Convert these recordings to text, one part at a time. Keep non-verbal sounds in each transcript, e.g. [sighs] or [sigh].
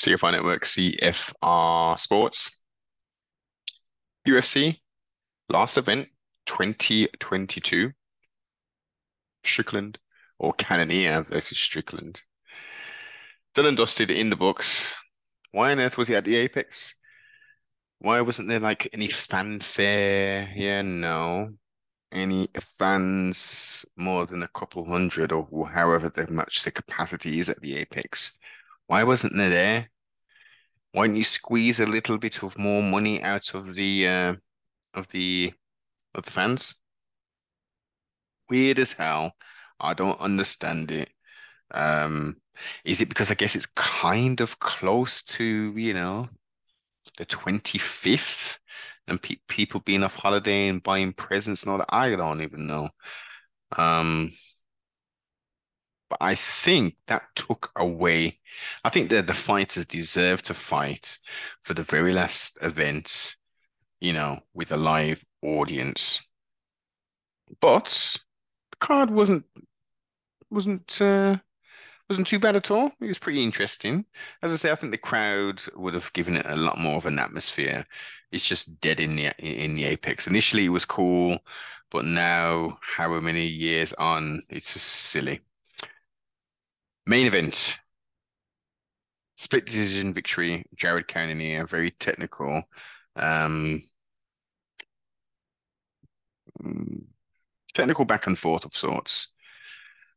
CFI Network, CFR Sports. UFC, last event, 2022. Strickland or Cannonier versus Strickland. Dylan dusted in the books. Why on earth was he at the Apex? Why wasn't there like any fanfare? Yeah, no. Any fans more than a couple hundred or however much the capacity is at the Apex? Why wasn't there there? Why don't you squeeze a little bit of more money out of the uh, of the of the fans? Weird as hell. I don't understand it. Um, is it because I guess it's kind of close to, you know, the 25th and pe people being off holiday and buying presents and all that? I don't even know. Um, but I think that took away. I think that the fighters deserve to fight for the very last event, you know, with a live audience. But the card wasn't wasn't uh, wasn't too bad at all. It was pretty interesting. As I say, I think the crowd would have given it a lot more of an atmosphere. It's just dead in the in the apex. Initially, it was cool, but now, however many years on, it's just silly. Main event. Split decision victory. Jared Cannonier, very technical. Um, technical back and forth of sorts.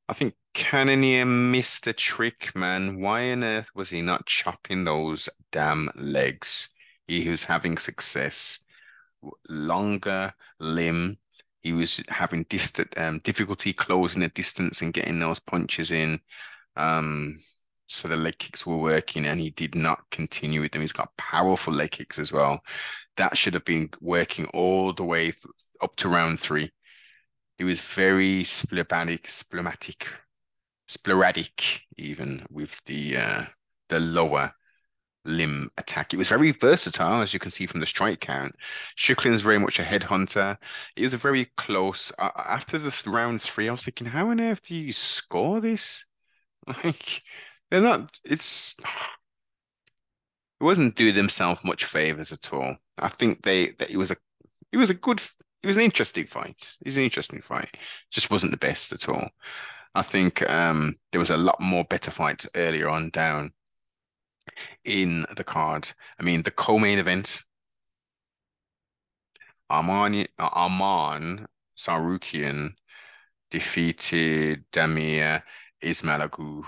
I think Cannonier missed a trick, man. Why on earth was he not chopping those damn legs? He was having success. Longer limb. He was having distant um, difficulty closing the distance and getting those punches in. Um, so the leg kicks were working, and he did not continue with them. He's got powerful leg kicks as well. That should have been working all the way up to round three. He was very splebatic, splematic, sporadic even with the uh, the lower limb attack. It was very versatile, as you can see from the strike count. Strickland's very much a headhunter. It was a very close. Uh, after the th round three, I was thinking, how on earth do you score this? [laughs] Like, they're not. It's. It wasn't doing themselves much favors at all. I think they that it was a it was a good it was an interesting fight. It was an interesting fight. Just wasn't the best at all. I think um, there was a lot more better fights earlier on down in the card. I mean, the co-main event, Arman Arman Tsarukyan defeated Damir Ismagulov.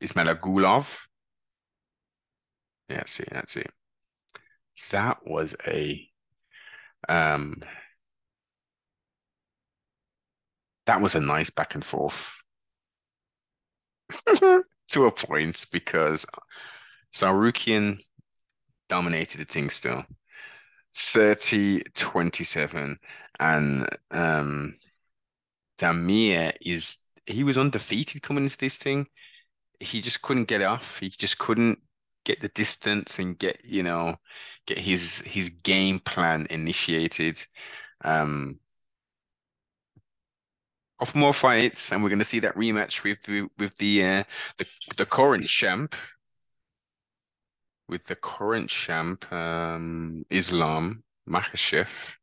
Ismagulov. Yeah, that's it. That's it. That was a um, that was a nice back and forth [laughs] to a point because Tsarukyan dominated the thing still. 30-27 and um Damir is he was undefeated coming into this thing. He just couldn't get off. He just couldn't get the distance and get, you know, get his his game plan initiated. Um, of more fights, and we're going to see that rematch with the, with the uh, the the current champ, with the current champ, um, Islam Makhachev.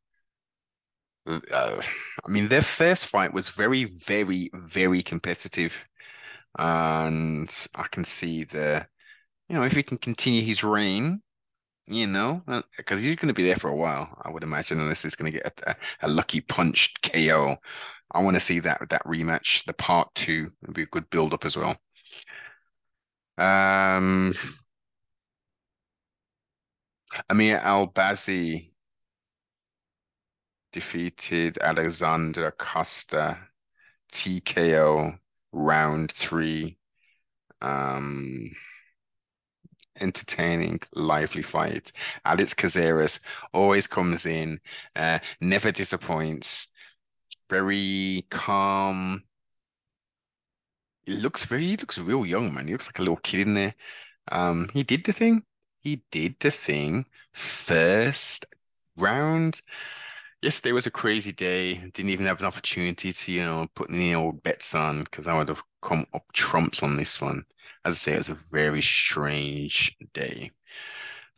Uh, [sighs] I mean, their first fight was very, very, very competitive, and I can see the, you know, if he can continue his reign, you know, because uh, he's going to be there for a while, I would imagine, unless he's going to get a, a, lucky punch KO. I want to see that that rematch, the part two, would be a good build up as well. Um, Amir Albazi defeated Alessandro Costa TKO round three. Um, entertaining, lively fight. Alex Caceres always comes in, uh, never disappoints, very calm. He looks very, he looks real young, man. He looks like a little kid in there. Um, he did the thing. He did the thing. First round, Yesterday was a crazy day. Didn't even have an opportunity to, you know, put any old bets on because I would have come up trumps on this one. As I say, it was a very strange day.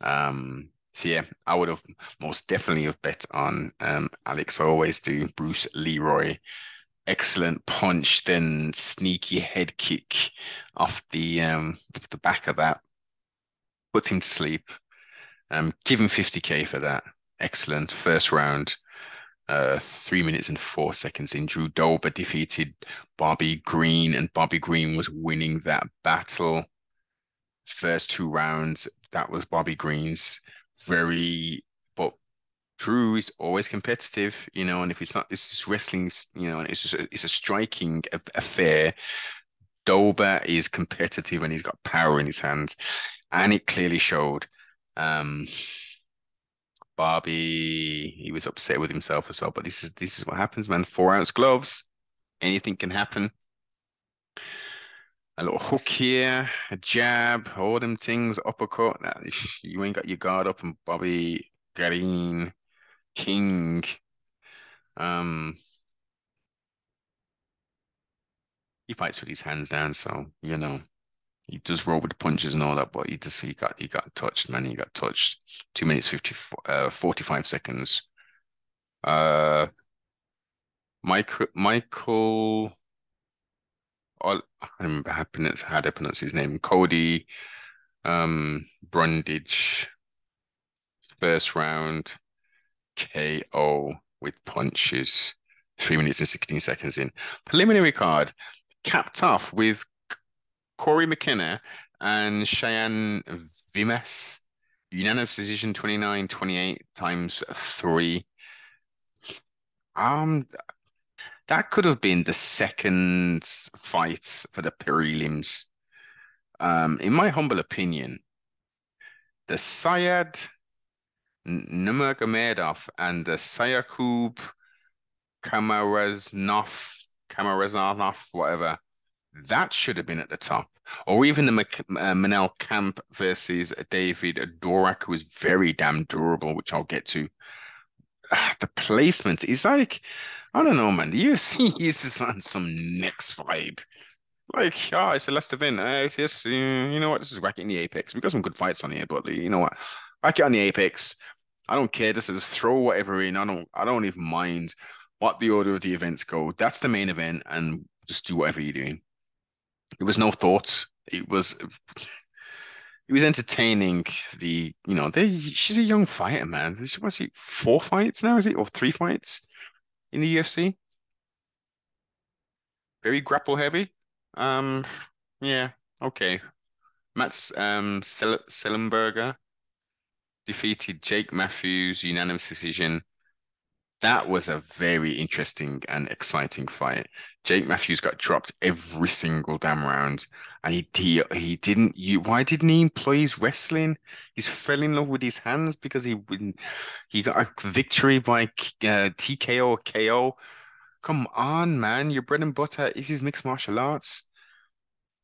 Um, so yeah, I would have most definitely have bet on um Alex. I always do. Bruce Leroy, excellent punch, then sneaky head kick off the um the back of that, put him to sleep. Um, give him 50k for that. Excellent first round. Uh, three minutes and four seconds in. Drew Dober defeated Bobby Green, and Bobby Green was winning that battle. First two rounds, that was Bobby Green's very, but Drew is always competitive, you know, and if it's not, this is wrestling, you know, and it's just a, it's a striking affair. Dober is competitive and he's got power in his hands, and it clearly showed. Um, Bobby, he was upset with himself as well. But this is this is what happens, man. Four ounce gloves, anything can happen. A little hook here, a jab, all them things, uppercut. You ain't got your guard up, and Bobby Green, King. Um, he fights with his hands down, so you know he does roll with the punches and all that, but he just he got he got touched, man. He got touched. Two minutes 50, uh, 45 seconds. Uh Michael Michael I remember how, how to pronounce his name. Cody um Brundage first round KO with punches. Three minutes and 16 seconds in. Preliminary card capped off with Cory McKenna and Cheyenne Vimes. Unanimous decision 29 28 times three. Um, that could have been the second fight for the prelims. Um, in my humble opinion, the Said Nurmagomedov and the Sayakub Kamarazanov, Kamarazanov, whatever, that should have been at the top. Or even the uh, Manel Kape versus David Dorak, who is very damn durable, which I'll get to. the placement is like, I don't know, man. The UFC [laughs] is on some next vibe. Like, ah, oh, it's a last event. Uh, this, uh, you know what? This is whacking the Apex. We've got some good fights on here, but you know what? Whack it on the Apex. I don't care. Just, just throw whatever in. I don't. I don't even mind what the order of the events go. That's the main event, and just do whatever you're doing. It was no thought. It was it was entertaining. The you know, they she's a young fighter, man. Was it four fights now, is it? Or three fights in the UFC? Very grapple heavy. Um, yeah, okay. Matt um Semelsberger defeated Jake Matthews unanimous decision that was a very interesting and exciting fight. Jake Matthews got dropped every single damn round, and he he, he didn't. Why didn't he employ his wrestling? He's fell in love with his hands because he he got a victory by uh, TKO or KO. Come on, man! Your bread and butter is his mixed martial arts.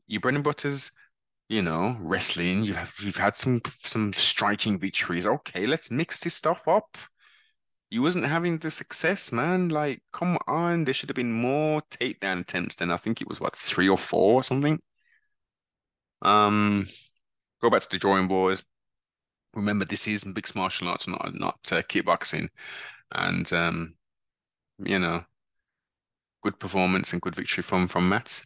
Your bread and butter's you know, wrestling. You have you've had some some striking victories. Okay, let's mix this stuff up you wasn't having the success, man. Like, come on, there should have been more takedown attempts than I think it was what three or four or something. Um, go back to the drawing board. Remember, this is mixed martial arts, not not uh, kickboxing, and um, you know, good performance and good victory from from Matt.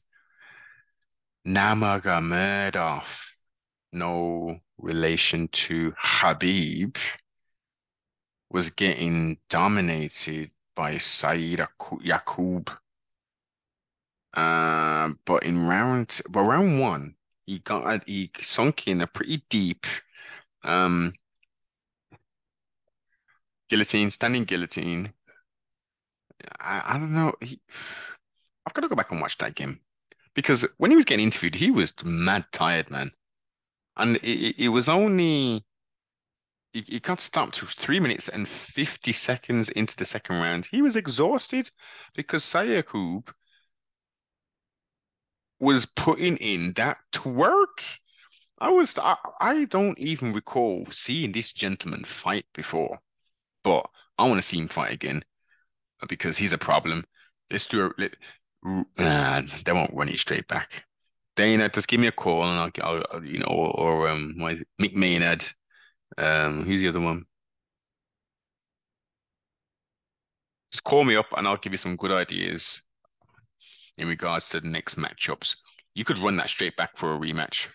Nurmagomedov, no relation to Khabib was getting dominated by Saeed Yaqub. Uh, but in round, but round one, he got he sunk in a pretty deep um guillotine, standing guillotine. I, I don't know. He, I've got to go back and watch that game because when he was getting interviewed, he was mad tired, man. And it, it was only he, he got stopped three minutes and 50 seconds into the second round. He was exhausted because Sayakub was putting in that work. I was I, I don't even recall seeing this gentleman fight before, but I want to see him fight again because he's a problem. Let's do a let, uh, they won't run it straight back. Dana, just give me a call and I'll, I'll you know, or, or um, it? Mick Maynard. Um, who's the other one? Just call me up and I'll give you some good ideas in regards to the next matchups. You could run that straight back for a rematch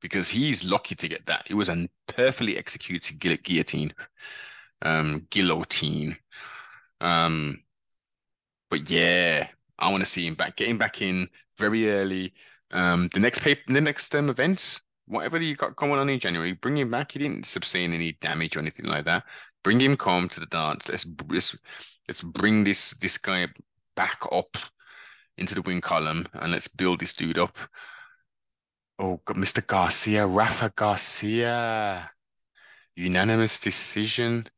because he's lucky to get that. It was a perfectly executed guillotine, um, guillotine. Um, but yeah, I want to see him back, getting back in very early. Um, the next paper, the next um, event, whatever you got going on in January, bring him back. He didn't sustain any damage or anything like that. Bring him calm to the dance. Let's let's let's bring this this guy back up into the win column and let's build this dude up. Oh, Mr. Garcia, Rafa Garcia, unanimous decision.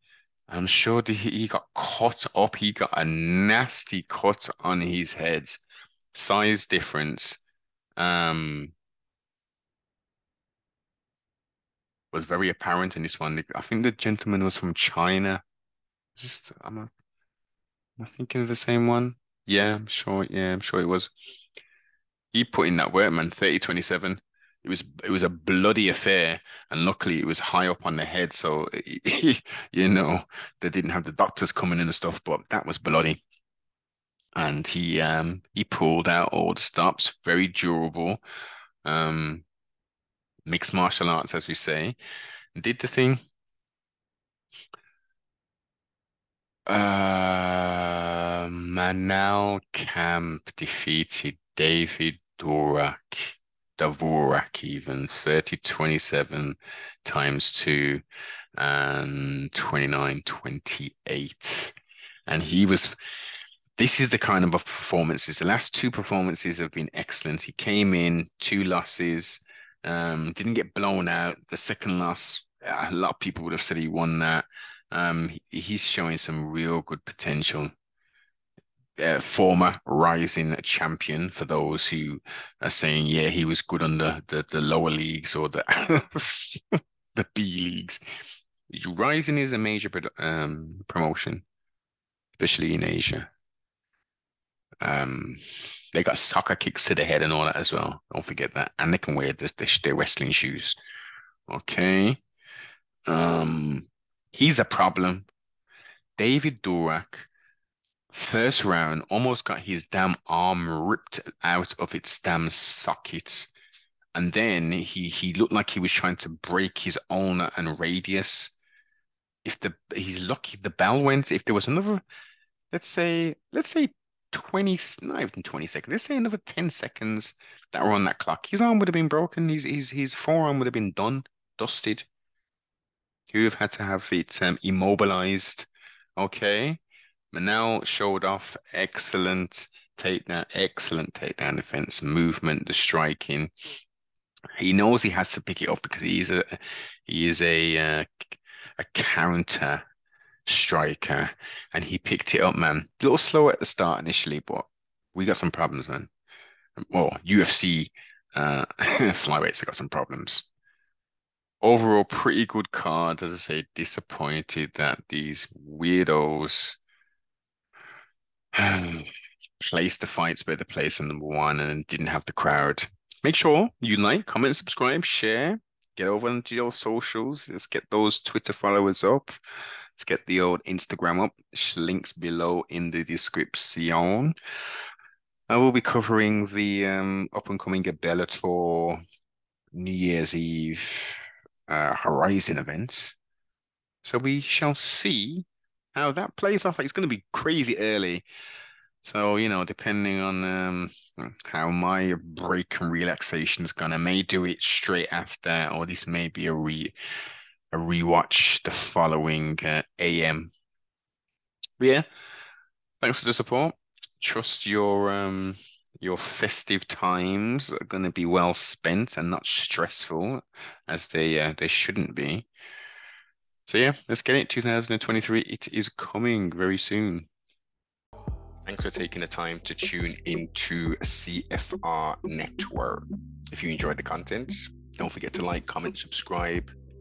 I'm sure he, he got cut up. He got a nasty cut on his head. Size difference. Um, was very apparent in this one. I think the gentleman was from China. Just, am I, am thinking of the same one? Yeah, I'm sure. Yeah, I'm sure it was. He put in that work, man. 30 27. It was it was a bloody affair, and luckily it was high up on the head, so [laughs] you know they didn't have the doctors coming in and stuff. But that was bloody, and he um he pulled out all the stops, very durable, um, mixed martial arts as we say, did the thing. Uh, Manel Kape defeated David Dorak. Davorak even 30 27 times 2 and 29 28 and he was this is the kind of performances the last two performances have been excellent he came in two losses um didn't get blown out the second loss a lot of people would have said he won that um he's showing some real good potential uh, former Rizin champion for those who are saying, yeah, he was good under the, the lower leagues or the [laughs] the B leagues. Rizin is a major um, promotion, especially in Asia. Um, they got soccer kicks to the head and all that as well. Don't forget that, and they can wear the, the, their wrestling shoes. Okay. Um, he's a problem. David Dorak First round, almost got his damn arm ripped out of its damn socket. And then he he looked like he was trying to break his own and radius. If the he's lucky the bell went, if there was another, let's say, let's say 20, not even 20 seconds, let's say another 10 seconds that were on that clock, his arm would have been broken, his his his forearm would have been done, dusted. He would have had to have it um, immobilized. Okay. Manel showed off excellent takedown, excellent takedown defense, movement, the striking. He knows he has to pick it up because he is a he is a uh, a counter striker, and he picked it up, man. A little slow at the start initially, but we got some problems, man. Well, UFC uh, [laughs] flyweights have got some problems. Overall, pretty good card. As I say, disappointed that these weirdos [sighs] placed the fights where they placed on number one and didn't have the crowd. Make sure you like, comment, subscribe, share. Get over into your socials. Let's get those Twitter followers up. Let's get the old Instagram up. Links below in the description. I will be covering the um, up and coming Bellator New Year's Eve uh, Horizon events. So we shall see how that plays off. It's going to be crazy early. So, you know, depending on um, how my break and relaxation is going, I may do it straight after, or this may be a re a rewatch the following uh, AM. But yeah, thanks for the support. Trust your um your festive times are going to be well spent and not stressful as they uh, they shouldn't be. So yeah, let's get it. 2023, it is coming very soon. Thanks for taking the time to tune into CFR Network. If you enjoyed the content, don't forget to like, comment, subscribe,